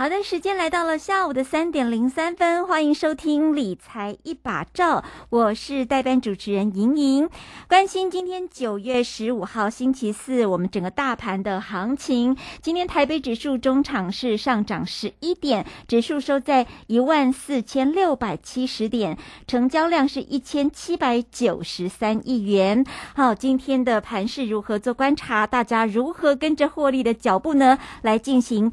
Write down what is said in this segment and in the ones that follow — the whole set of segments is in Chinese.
好的，时间来到了下午的三点零三分，欢迎收听理财一把照，我是代班主持人莹莹。关心今天九月十五号星期四，我们整个大盘的行情。今天台北指数中场是上涨十一点，指数收在一万四千六百七十点，成交量是一千七百九十三亿元。好，今天的盘势如何做观察？大家如何跟着获利的脚步呢？来进行。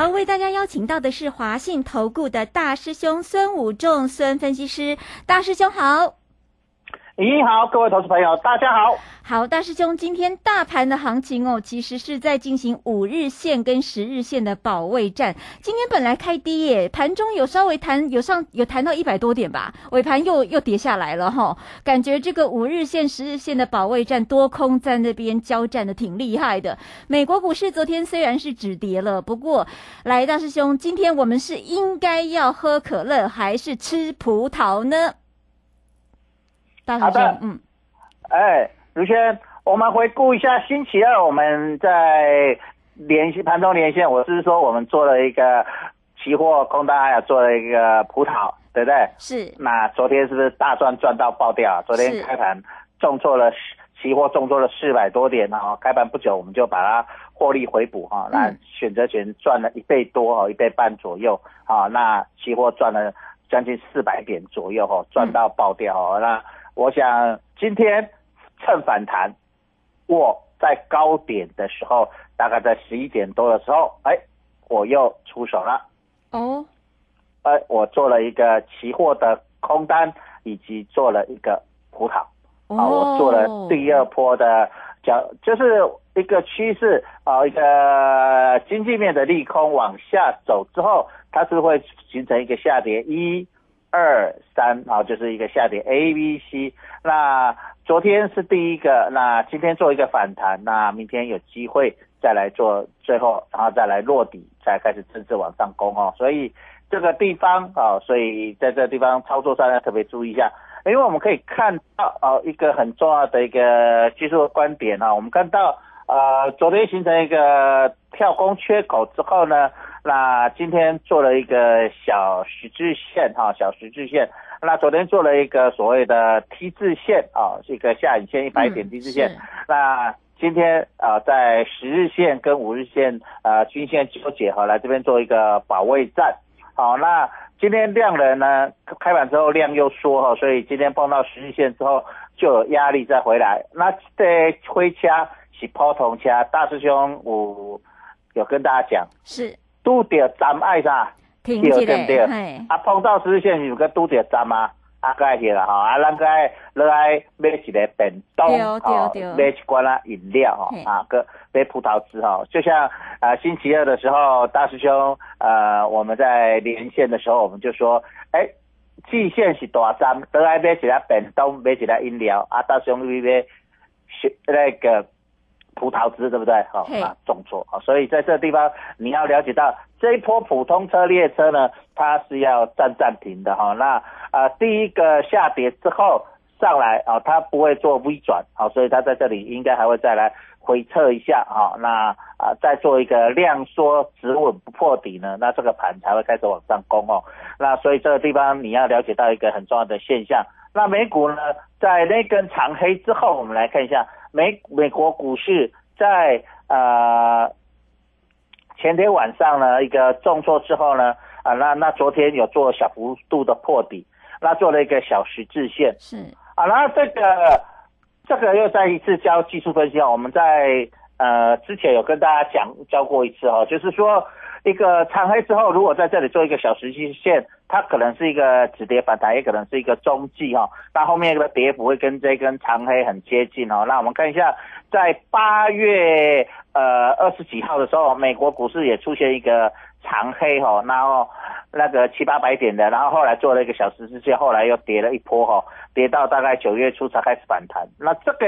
好，为大家邀请到的是华信投顾的大师兄孙武仲孙分析师，大师兄好。你好，各位投资朋友，大家好。好，大师兄，今天大盘的行情哦，其实是在进行五日线跟十日线的保卫战。今天本来开低耶，盘中有稍微弹，有上有弹到一百多点吧，尾盘又又跌下来了哈。感觉这个五日线、十日线的保卫战，多空在那边交战的挺厉害的。美国股市昨天虽然是止跌了，不过来大师兄，今天我们是应该要喝可乐还是吃葡萄呢？好的，嗯，哎，如轩，我们回顾一下星期二我们在连线盘中连线，我是说我们做了一个期货空单，还有做了一个葡萄，对不对？是。那昨天是不是大赚赚到爆掉？昨天开盘重做了期货重做了四百多点哈，开盘不久我们就把它获利回补哈，那选择权赚了一倍多哈，一倍半左右啊，那期货赚了将近四百点左右哈，赚到爆掉哦，那。我想今天趁反弹，我在高点的时候，大概在十一点多的时候，哎，我又出手了。哦，哎，我做了一个期货的空单，以及做了一个葡萄。啊，我做了第二波的，叫就是一个趋势啊，一个经济面的利空往下走之后，它是会形成一个下跌一。二三啊，就是一个下跌 A、B、C。那昨天是第一个，那今天做一个反弹，那明天有机会再来做最后，然后再来落底，再开始正式往上攻哦。所以这个地方啊，所以在这个地方操作上要特别注意一下，因为我们可以看到啊，一个很重要的一个技术观点啊，我们看到呃，昨天形成一个跳空缺口之后呢。那今天做了一个小十字线哈，小十字线。那昨天做了一个所谓的 T 字线啊，一个下影线一百点 T 字线。那今天啊，在十日线跟五日线呃均线纠结哈，来这边做一个保卫战。好，那今天量能呢，开盘之后量又缩哈，所以今天碰到十日线之后就有压力再回来。那这灰掐是抛铜掐，大师兄我有跟大家讲是。拄着站爱啥？对对对，啊碰到十字线有个拄着站啊，啊该去啦吼，啊咱该落来买一个便当，哦，买一罐啊饮料吼，啊个买葡萄汁吼，就像啊星期二的时候，大师兄呃我们在连线的时候，我们就说，哎，季线是大站，得来买一个便当，买一个饮料，啊大师兄那边那个。葡萄汁对不对？好啊，重挫啊，所以在这个地方你要了解到这一波普通车列车呢，它是要站暂停的哈。那啊，第一个下跌之后上来啊，它不会做 V 转啊，所以它在这里应该还会再来回撤一下啊。那啊，再做一个量缩止稳不破底呢，那这个盘才会开始往上攻哦。那所以这个地方你要了解到一个很重要的现象。那美股呢，在那根长黑之后，我们来看一下。美美国股市在呃前天晚上呢一个重挫之后呢啊那那昨天有做小幅度的破底，那做了一个小十字线。是。啊然后这个这个又再一次教技术分析啊我们在呃之前有跟大家讲教过一次哦，就是说一个长黑之后如果在这里做一个小十字线它可能是一个止跌反弹，也可能是一个中继哈。那后面的跌幅会跟这根长黑很接近哦。那我们看一下，在八月呃二十几号的时候，美国股市也出现一个长黑哈，然后那个七八百点的，然后后来做了一个小十字线，后来又跌了一波哈，跌到大概九月初才开始反弹。那这个。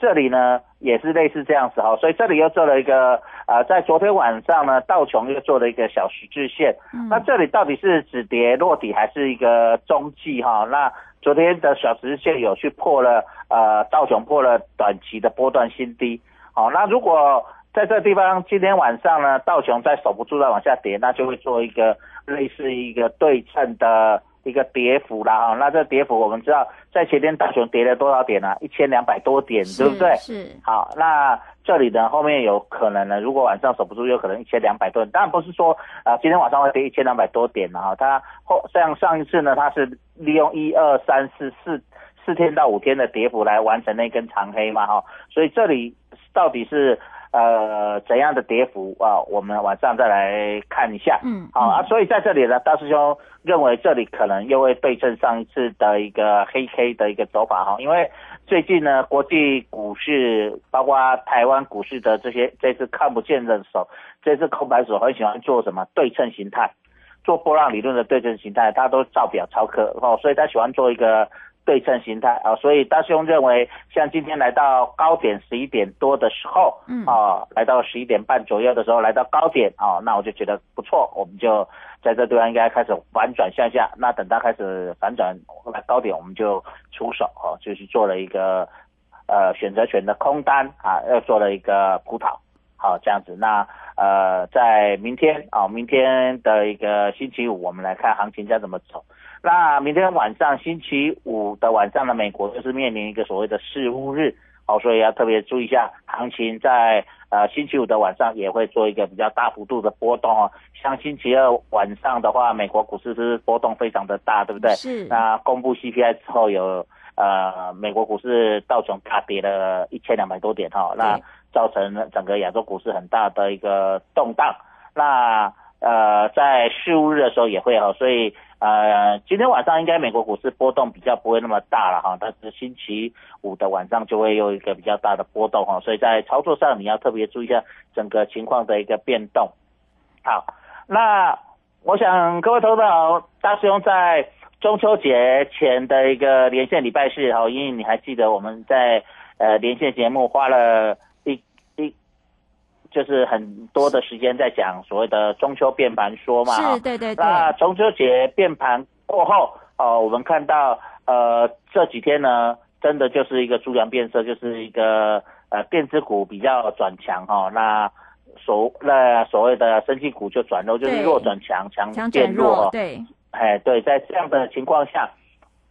这里呢也是类似这样子哈，所以这里又做了一个呃，在昨天晚上呢，道琼又做了一个小十字线。那这里到底是止跌落底还是一个中继哈？那昨天的小十字线有去破了呃，道琼破了短期的波段新低。好，那如果在这地方今天晚上呢，道琼再守不住再往下跌，那就会做一个类似一个对称的。一个跌幅啦哈，那这跌幅我们知道，在前天大熊跌了多少点呢？一千两百多点，对不对？是。好，那这里呢，后面有可能呢，如果晚上守不住，有可能一千两百多点。当然不是说啊，今天晚上会跌一千两百多点了哈。它后像上一次呢，它是利用一二三四四四天到五天的跌幅来完成那根长黑嘛哈。所以这里到底是？呃，怎样的跌幅啊？我们晚上再来看一下。嗯，好啊，所以在这里呢，大师兄认为这里可能又会对称上一次的一个黑 K 的一个走法哈，因为最近呢，国际股市包括台湾股市的这些这次看不见的手，这次空白手很喜欢做什么对称形态，做波浪理论的对称形态，他都照表超科哦，所以他喜欢做一个。对称形态啊，所以大兄认为，像今天来到高点十一点多的时候，嗯啊，来到十一点半左右的时候来到高点啊，那我就觉得不错，我们就在这地方应该开始反转向下。那等它开始反转来高点，我们就出手哦，就是做了一个呃选择权的空单啊，又做了一个葡萄，好这样子。那呃，在明天啊，明天的一个星期五，我们来看行情将怎么走。那明天晚上星期五的晚上呢，美国就是面临一个所谓的事务日，好，所以要特别注意一下行情，在呃星期五的晚上也会做一个比较大幅度的波动哦。像星期二晚上的话，美国股市是波动非常的大，对不对？是。那公布 CPI 之后，有呃美国股市道琼大跌了一千两百多点哈，那造成整个亚洲股市很大的一个动荡。那呃在事务日的时候也会哈，所以。呃，今天晚上应该美国股市波动比较不会那么大了哈，但是星期五的晚上就会有一个比较大的波动哈，所以在操作上你要特别注意一下整个情况的一个变动。好，那我想各位投资者，大师兄在中秋节前的一个连线礼拜四哈，因为你还记得我们在呃连线节目花了。就是很多的时间在讲所谓的中秋变盘说嘛，是，对对对。那中秋节变盘过后，哦，我们看到呃这几天呢，真的就是一个猪羊变色，就是一个呃电子股比较转强哈，那所那所谓的升绩股就转弱，就是弱转强，强变弱，对，哎对，在这样的情况下，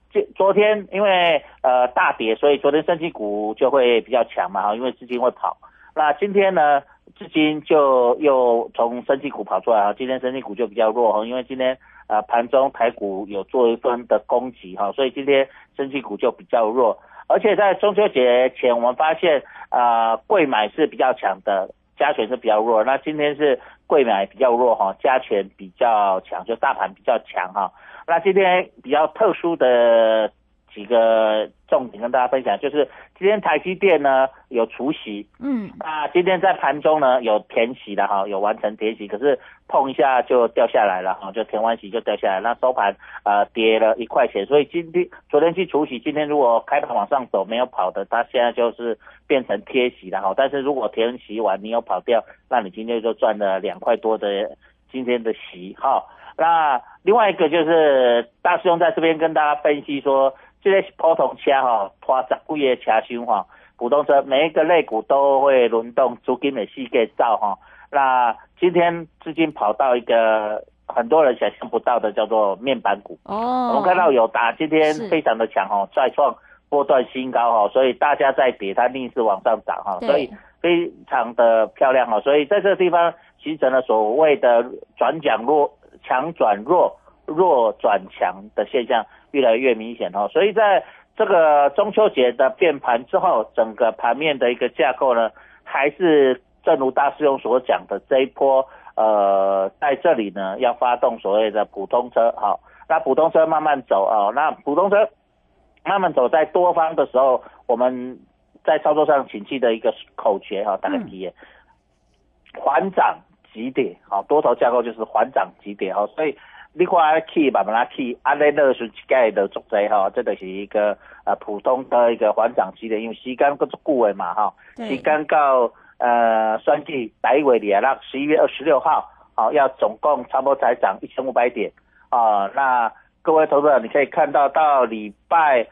就昨天因为呃大跌，所以昨天升绩股就会比较强嘛哈，因为资金会跑。那今天呢？资金就又从升绩股跑出来哈，今天升绩股就比较弱哈，因为今天啊盘中台股有做一番的攻击哈，所以今天升绩股就比较弱，而且在中秋节前我们发现啊贵买是比较强的，加权是比较弱，那今天是贵买比较弱哈，加权比较强，就大盘比较强哈，那今天比较特殊的。几个重点跟大家分享，就是今天台积电呢有除息，嗯，那今天在盘中呢有填息的哈，有完成填息，可是碰一下就掉下来了哈，就填完息就掉下来，那收盘呃跌了一块钱，所以今天昨天去除息，今天如果开盘往上走没有跑的，它现在就是变成贴息了哈，但是如果填息完你有跑掉，那你今天就赚了两块多的今天的息哈，那另外一个就是大师兄在这边跟大家分析说。这些普通车哈，拖十几个车厢哈，普通车每一个类股都会轮动，资金的世界造哈。那今天资金跑到一个很多人想象不到的，叫做面板股。哦。我们看到有打今天非常的强哈，再创波段新高哈，所以大家在比，它逆势往上涨哈，所以非常的漂亮哈。所以在这个地方形成了所谓的转强弱、强转弱、弱转强的现象。越来越明显哦，所以在这个中秋节的变盘之后，整个盘面的一个架构呢，还是正如大师兄所讲的这一波，呃，在这里呢要发动所谓的普通车，好，那普通车慢慢走哦，那普通车慢慢走在多方的时候，我们在操作上请记得一个口诀哈，大概记得缓涨急跌，好，多头架构就是缓涨急跌哈，所以你看去慢慢来去，安尼那是一概的作在哈，这个是一个呃普通的一个缓涨期的，因为时间够足久的嘛哈，时间到呃算计百月里啊，那十一月二十六号，好，要总共差不多才涨一千五百点啊，那各位投资者你可以看到到礼拜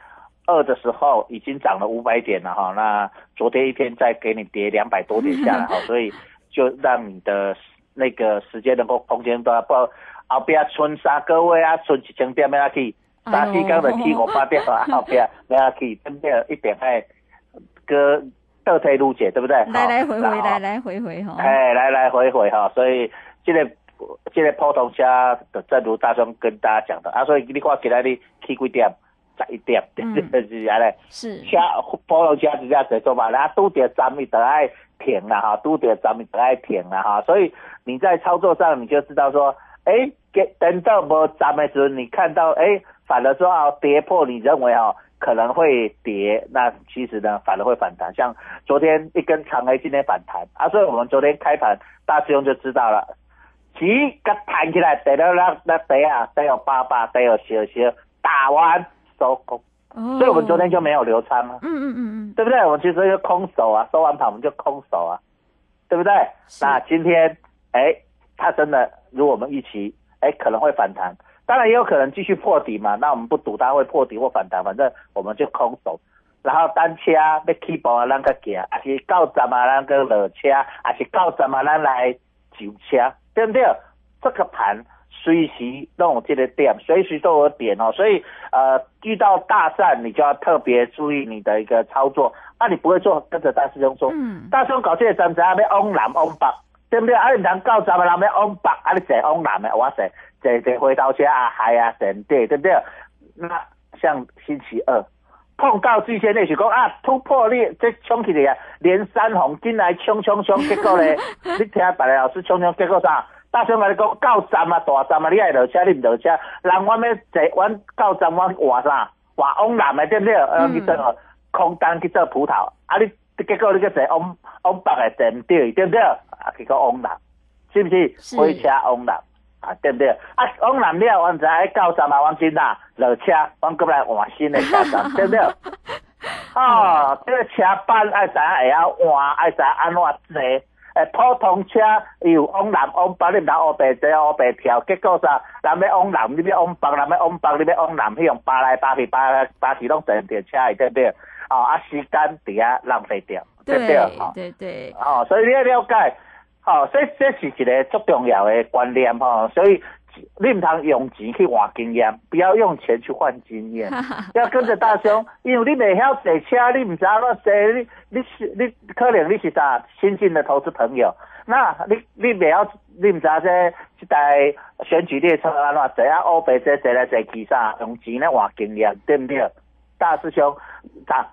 二的时候已经涨了五百点了哈，那昨天一天再给你跌两百多点下来 哈，所以。就让你的那个时间能够空间多，不后边存三个月啊，存一千点要去，三四天就去五百点啊，后边要去，真的一点爱个倒退路解，对不对？来来回回，来来回回哈。哎，来来回回哈，所以这个这个普通车的，正如大雄跟大家讲的啊，所以你看起来你去几点？十一点，是安尼。是。车普通车直接在做嘛，然后拄着站咪得爱。停了哈，都得咱们得爱停了哈，所以你在操作上你就知道说，哎，给等到不咱们时，你看到哎，反而说啊跌破，你认为啊可能会跌，那其实呢反而会反弹，像昨天一根长黑，今天反弹啊，所以我们昨天开盘大师兄就知道了，几个弹起来得了那那得啊得有八八得有小小打完收工。所以，我们昨天就没有流仓啊，嗯嗯嗯嗯，对不对？我们其实就空手啊，收完盘我们就空手啊，对不对？那今天，哎，它真的如我们预期，哎，可能会反弹，当然也有可能继续破底嘛。那我们不赌它会破底或反弹，反正我们就空手。然后单车要起步啊，咱个行，还是到站啊，咱个落车，还是到站啊，咱来上车，对不对？这个盘。随时都有这个点，随时都有点哦，所以呃遇到大战，你就要特别注意你的一个操作。那你不会做，跟着大师兄做。嗯。大师兄搞这个站子，要往南往北，对不对？啊，你能到站嘛，那要往北，啊，你坐往南的，我坐坐坐回头车啊，海啊，神对，对不对？那像星期二碰到巨蟹，那是讲啊突破你这冲起来啊，连三红进来冲冲冲，结果咧，你听别个老师冲冲，结果啥？大声来讲，到站啊，大站啊，你爱落车，你唔落车，人我要坐，阮到站我换啥？换往南的对不对？呃，去做空单去做葡萄，啊，你结果你个坐往往北的坐唔对，对不对？啊，结果往南，是不是？开车往南，啊，对不对？啊，往南了，我知爱到站啊，往进啦，落车，往过来换新的车站，对不对？哦，这个车班爱知影会晓换，爱知安怎坐？诶，普通车又往南往北，你唔当乌白坐乌白跳，结果啥？人要往南，你要往北，人要往北，你要往南，去用巴来巴去，扒扒去拢坐电车，对不对？哦，啊，时间底下浪费掉，对不对？对对。哦，所以你要了解，哦，这这是一个足重要的观念吼，所以。你唔通用钱去换经验，不要用钱去换经验。要跟着大兄，因为你未晓坐车，你唔知道坐，你你是你可能你是啥新进的投资朋友，那你你未晓，你唔知道这这台选举列车安怎坐啊？欧北这坐来坐去啥？用钱来换经验，对不对？大师兄，他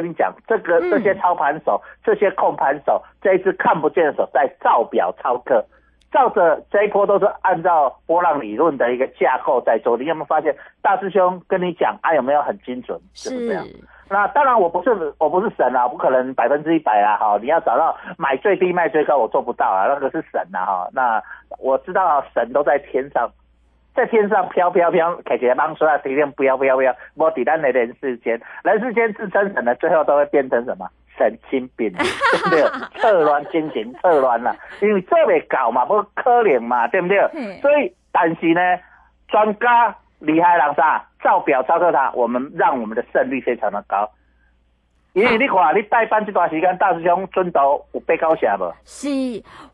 跟你讲，这个这些操盘手，这些控盘手，这一只看不见的手在照表操课。照着这一波都是按照波浪理论的一个架构在做，你有没有发现大师兄跟你讲啊有没有很精准？是不是这样？那当然我不是我不是神啊，不可能百分之一百啊，哈！你要找到买最低卖最高，我做不到啊，那个是神啊，哈！那我知道神都在天上，在天上飘飘飘，凯杰帮说啊，一定不要不要不要，我抵单的人世间，人世间自称神的，最后都会变成什么？神经病，对不对？错乱心情，错乱了，因为做未搞嘛，不可怜嘛，对不对？所以，但是呢，专家厉害人啥，照表操作他，我们让我们的胜率非常的高。因为你看，你代班这段时间，大师兄尊都有被高下不？是，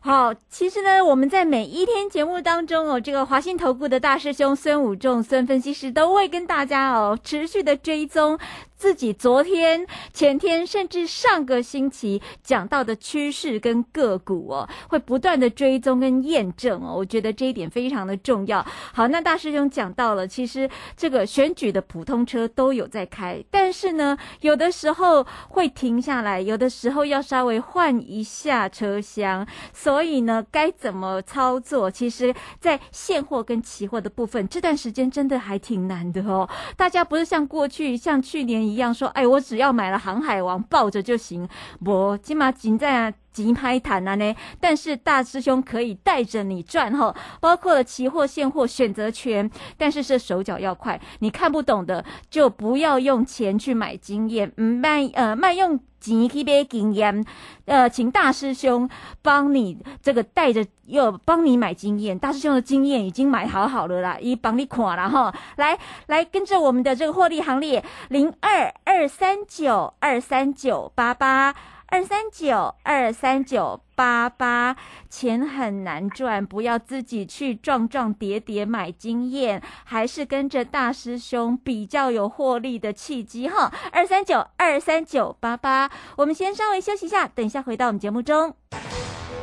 好，其实呢，我们在每一天节目当中哦，这个华信投顾的大师兄孙武仲孙分析师都会跟大家哦持续的追踪。自己昨天、前天，甚至上个星期讲到的趋势跟个股哦，会不断的追踪跟验证哦。我觉得这一点非常的重要。好，那大师兄讲到了，其实这个选举的普通车都有在开，但是呢，有的时候会停下来，有的时候要稍微换一下车厢，所以呢，该怎么操作？其实，在现货跟期货的部分，这段时间真的还挺难的哦。大家不是像过去、像去年一样说，哎，我只要买了航海王抱着就行，我起码仅在。急拍谈了呢，但是大师兄可以带着你赚哈，包括了期货、现货选择权，但是是手脚要快，你看不懂的就不要用钱去买经验，卖呃卖用钱去买经验，呃，请大师兄帮你这个带着又帮你买经验，大师兄的经验已经买好好了啦，已帮你垮了哈，来来跟着我们的这个获利行列，零二二三九二三九八八。二三九二三九八八，钱很难赚，不要自己去撞撞跌跌买经验，还是跟着大师兄比较有获利的契机哈。二三九二三九八八，我们先稍微休息一下，等一下回到我们节目中。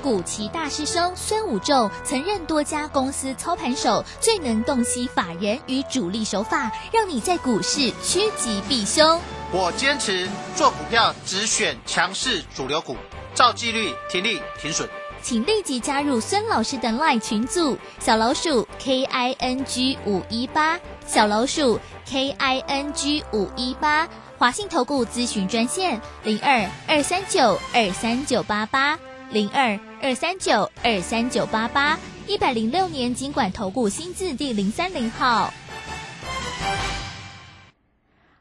古奇大师兄孙武仲曾任多家公司操盘手，最能洞悉法人与主力手法，让你在股市趋吉避凶。我坚持做股票只选强势主流股，照纪律停利停损。请立即加入孙老师的 LINE 群组，小老鼠 K I N G 五一八，小老鼠 K I N G 五一八，华信投顾咨询专线零二二三九二三九八八零二二三九二三九八八，一百零六年经管投顾新字第零三零号。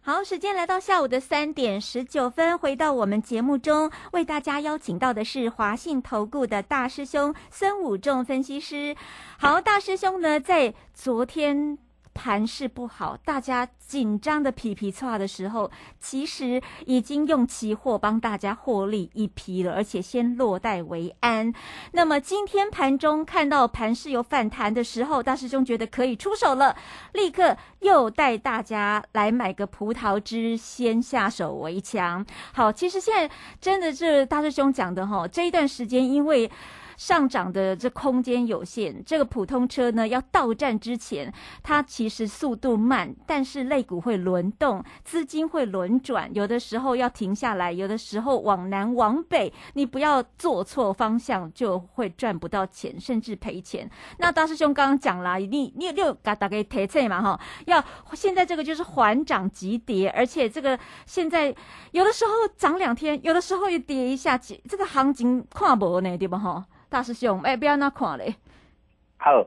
好，时间来到下午的三点十九分，回到我们节目中，为大家邀请到的是华信投顾的大师兄孙武仲分析师。好，大师兄呢，在昨天。盘势不好，大家紧张的皮皮错的时候，其实已经用期货帮大家获利一批了，而且先落袋为安。那么今天盘中看到盘势有反弹的时候，大师兄觉得可以出手了，立刻又带大家来买个葡萄汁，先下手为强。好，其实现在真的是大师兄讲的哈，这一段时间因为。上涨的这空间有限，这个普通车呢要到站之前，它其实速度慢，但是肋骨会轮动，资金会轮转，有的时候要停下来，有的时候往南往北，你不要做错方向，就会赚不到钱，甚至赔钱。那大师兄刚刚讲了，你你六嘎打给提测嘛哈，要现在这个就是缓涨急跌，而且这个现在有的时候涨两天，有的时候又跌一下，这个行情看无呢，对不哈？大师兄，哎，不要那看嘞。好，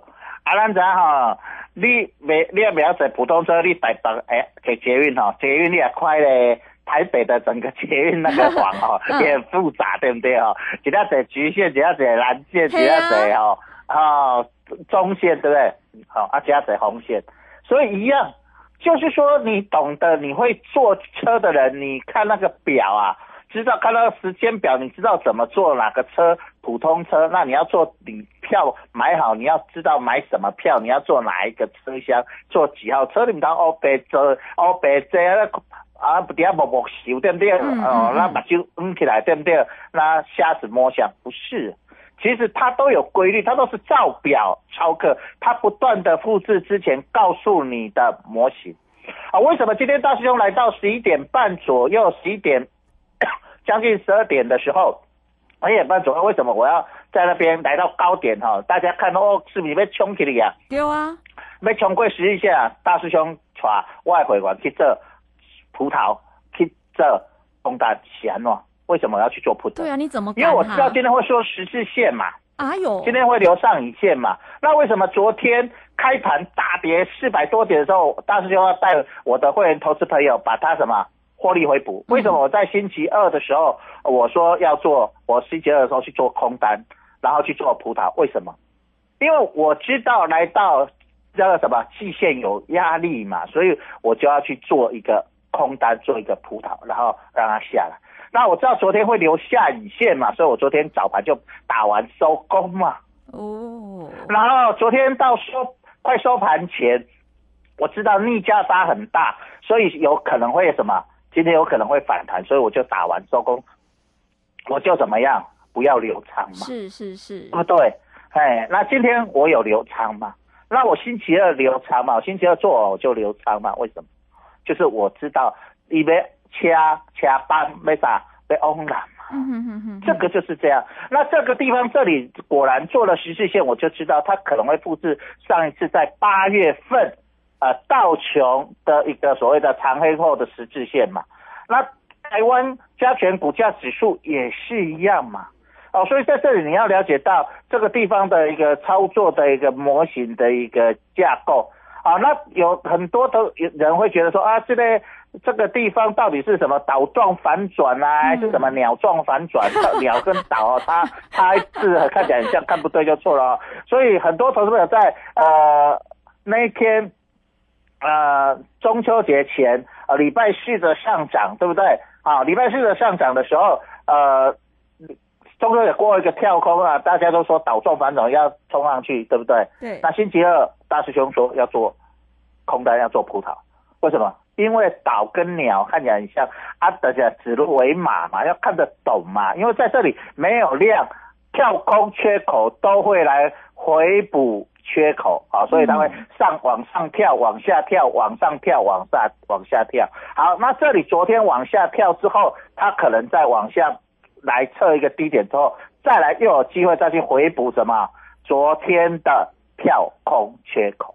啊，咱知吼，你未，你也未要坐普通车，你台北哎，坐捷运吼，捷运你也快嘞。台北的整个捷运那个网 哦，也很复杂，对不对哦？只要坐橘线，只要坐蓝线，只要坐哦，哦，中线，对不对？好，啊，只要坐红线，所以一样，就是说你懂得，你会坐车的人，你看那个表啊。知道看到时间表，你知道怎么坐哪个车？普通车，那你要坐你票买好，你要知道买什么票，你要坐哪一个车厢，坐几号车？你当欧白坐欧白坐啊，不底下默默修对不对？哦，那把就嗯起来对不对？那瞎子摸象不是，其实它都有规律，它都是照表操课，它不断的复制之前告诉你的模型。啊，为什么今天大师兄来到十一点半左右，十一点？将近十二点的时候，一点半左右，为什么我要在那边来到高点哈？大家看到哦，是不是被冲起来呀？有啊，被冲过十一下，大师兄带外汇员去做葡萄，去做空单，闲哦。为什么要去做葡萄？对啊，你怎么？因为我知道今天会说十字线嘛。啊有。今天会留上影线嘛？那为什么昨天开盘大跌四百多点的时候，大师兄要带我的会员投资朋友把他什么？获利回补，为什么我在星期二的时候我说要做，我星期二的时候去做空单，然后去做葡萄？为什么？因为我知道来到这个什么季线有压力嘛，所以我就要去做一个空单，做一个葡萄，然后让它下来。那我知道昨天会留下影线嘛，所以我昨天早盘就打完收工嘛。哦。然后昨天到收快收盘前，我知道逆价差很大，所以有可能会什么？今天有可能会反弹，所以我就打完收工，我就怎么样，不要留仓嘛，是是是对，不对？哎，那今天我有留仓嘛？那我星期二留仓嘛？我星期二做我就留仓嘛？为什么？就是我知道你要掐掐班没啥被翁了嘛。嗯哼哼哼，这个就是这样。那这个地方这里果然做了十字线，我就知道它可能会复制上一次在八月份呃道琼的一个所谓的长黑后的十字线嘛。那台湾加权股价指数也是一样嘛。哦，所以在这里你要了解到这个地方的一个操作的一个模型的一个架构。啊，那有很多都有人会觉得说啊，这个这个地方到底是什么岛状反转啊，还是什么鸟状反转？鸟跟岛哦，它 它是看起来很像，看不对就错了哦。所以很多投资朋友在呃那一天呃中秋节前呃礼拜四的上涨，对不对？啊，礼拜四的上涨的时候，呃。中秋也过一个跳空啊，大家都说岛状反转要冲上去，对不对？对。那星期二大师兄说要做空单，要做葡萄，为什么？因为岛跟鸟看起来很像，啊，大家指鹿为马嘛，要看得懂嘛。因为在这里没有量，跳空缺口都会来回补缺口啊，所以它会上往上跳，往下跳，往上跳，往下往下跳。好，那这里昨天往下跳之后，它可能再往下。来测一个低点之后，再来又有机会再去回补什么？昨天的跳空缺口，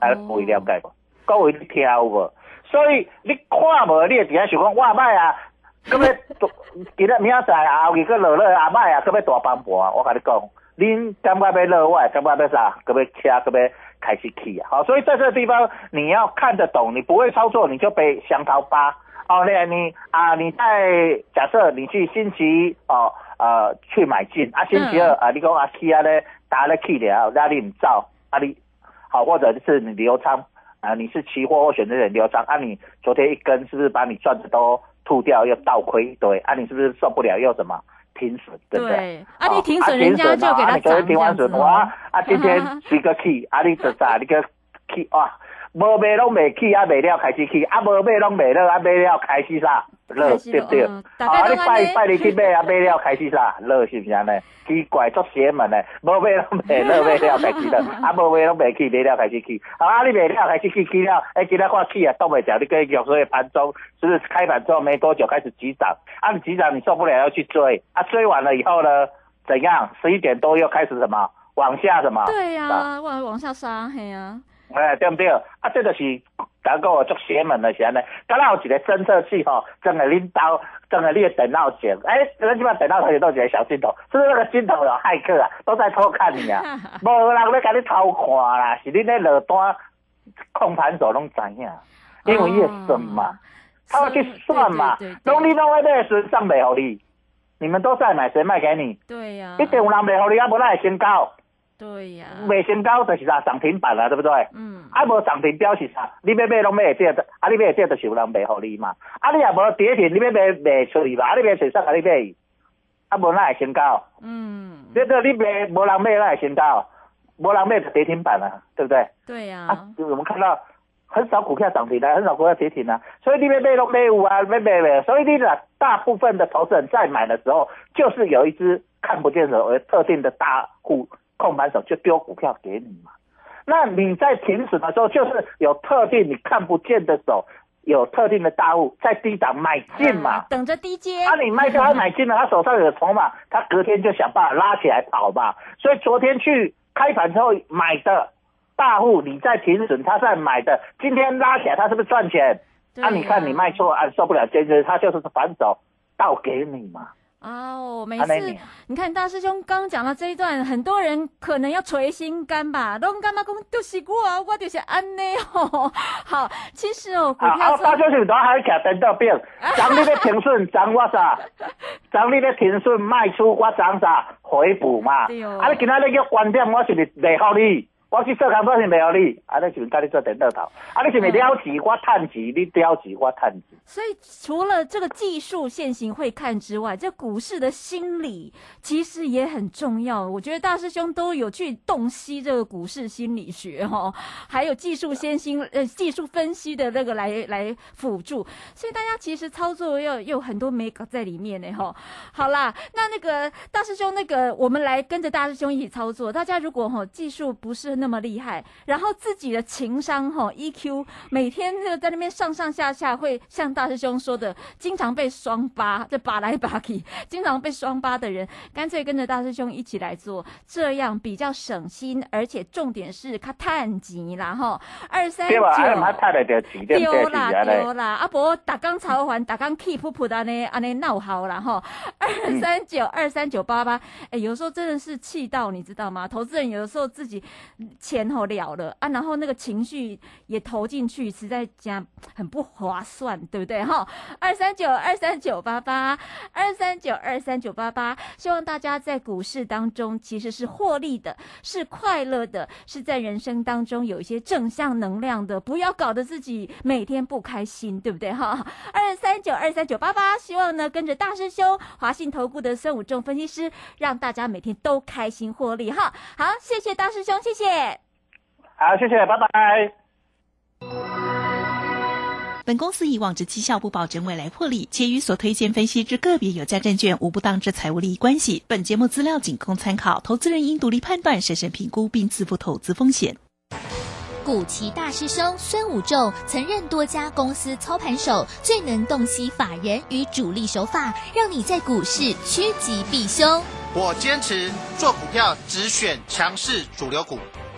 哎，不一定要解不？各位你听无？所以你看无，你底下想讲哇卖啊，咁要今日明仔载啊，后日个落落啊卖啊，咁要大崩盘啊！我跟你讲，恁感觉要落，我感觉要啥？咁要车，咁要开始起啊！好，所以在这个地方你要看得懂，你不会操作，你就被香桃八。哦，那你啊，你在假设你去星期哦呃去买进啊，星期二啊，你讲啊去啊咧打咧去了，压力唔造啊你好，或者是你留仓啊，你是期货或选择权留仓啊，你昨天一根是不是把你赚的都吐掉又倒亏？对啊，你是不是受不了又什么停损？对不对？啊，你停损人家就给他涨停完损哇啊，今天 一个气啊，你这咋你个气哇？无卖拢未起，啊卖了开始起，啊无卖拢卖了，啊卖了开始啥？乐对不对？啊，你拜拜你去买啊，买了开始啥？乐是不是安尼？奇怪，作邪门嘞！无卖拢卖了，卖了开始乐，啊无卖拢未起，卖了开始起。啊，你卖了开始起，起了，哎，今仔看起啊，都未着，你跟玉所以盘中是不是开盘之后没多久开始急涨？啊，你急涨你受不了要去追，啊追完了以后呢，怎样？十一点多又开始什么？往下什么？对呀，往往下杀，嘿呀。哎，对不对？啊，这就是讲个我做邪门的是安尼，刚好有一个侦测器吼，装在恁兜，装在你的电脑前。哎，咱即摆电脑头前都一个小镜头，是不是那个镜头有骇客啊？都在偷看你啊！无人要甲你偷看啦，是恁咧落单控盘手拢知影，因为伊会算嘛，他要去算嘛，拢你拢喺买时上袂互你，你们都在买，谁卖给你？对呀，一定有人袂互你，啊无咱会先高。对呀，未升高就是啥涨停板啦，对不对？嗯。啊，无涨停标是啥？你要买拢买这个，啊，你买这个就是有人卖互你嘛。啊，你也无跌停，你要买卖出去嘛？啊，你买谁上啊？你买，啊，无那会升高。嗯。这个你买无人买那会升高，无人买就跌停板了，对不对？对呀。啊，我们看到很少股票涨停的，很少股票跌停的，所以你买买拢买有啊，买买买。所以你的大部分的投资人在买的时候，就是有一只看不见的而特定的大户。控盘手就丢股票给你嘛，那你在停损的时候，就是有特定你看不见的手，有特定的大户在低档买进嘛，等着低接。啊，你卖掉他买进了，他手上有筹码，他隔天就想办法拉起来跑嘛。所以昨天去开盘之后买的大户，你在停损，他在买的，今天拉起来，他是不是赚钱？啊，你看你卖错啊，受不了，坚持他就是反手倒给你嘛。哦，每次你看大师兄刚刚讲到这一段，很多人可能要捶心肝吧？拢干嘛讲都是我，我就是安尼哦。好，其实哦，股票大师兄都还徛等到变，涨你的停损，涨我啥？涨你的停损卖出，我涨啥？回补嘛。啊，你今仔日个观点，我是袂袂好你。我去做工作是没有你，啊，你是不是跟你做电脑头？啊，你是不是了钱我趁钱，你了钱我趁钱。所以除了这个技术现行会看之外，这股市的心理其实也很重要。我觉得大师兄都有去洞悉这个股市心理学哈，还有技术先行呃技术分析的那个来来辅助，所以大家其实操作要有很多美感在里面呢哈。好啦，那那个大师兄，那个我们来跟着大师兄一起操作。大家如果哈技术不是那么厉害，然后自己的情商哈 EQ 每天就在那边上上下下，会像大师兄说的，经常被双八，这拔来拔去，经常被双八的人，干脆跟着大师兄一起来做，这样比较省心，而且重点是他探钱啦哈，二三九丢对？啦是丢啦，啊不，打刚超还，打刚 keep 噗的安尼安尼闹好啦哈，二三九二三九八八，哎，有时候真的是气到你知道吗？投资人有的时候自己钱吼了了啊，然后那个情绪也投进去，实在讲很不划算，对不对哈？二三九二三九八八，二三九二三九八八，希望大家在股市当中其实是获利的，是快乐的，是在人生当中有一些正向能量的，不要搞得自己每天不开心，对不对哈？二三九二三九八八，希望呢跟着大师兄华信投顾的孙武仲分析师，让大家每天都开心获利哈。好，谢谢大师兄，谢谢。好，谢谢，拜拜。本公司以往之绩效不保证未来获利，且与所推荐分析之个别有价证券无不当之财务利益关系。本节目资料仅供参考，投资人应独立判断、审慎评估并自负投资风险。古奇大师兄孙武仲曾任多家公司操盘手，最能洞悉法人与主力手法，让你在股市趋吉避凶。我坚持做股票只选强势主流股，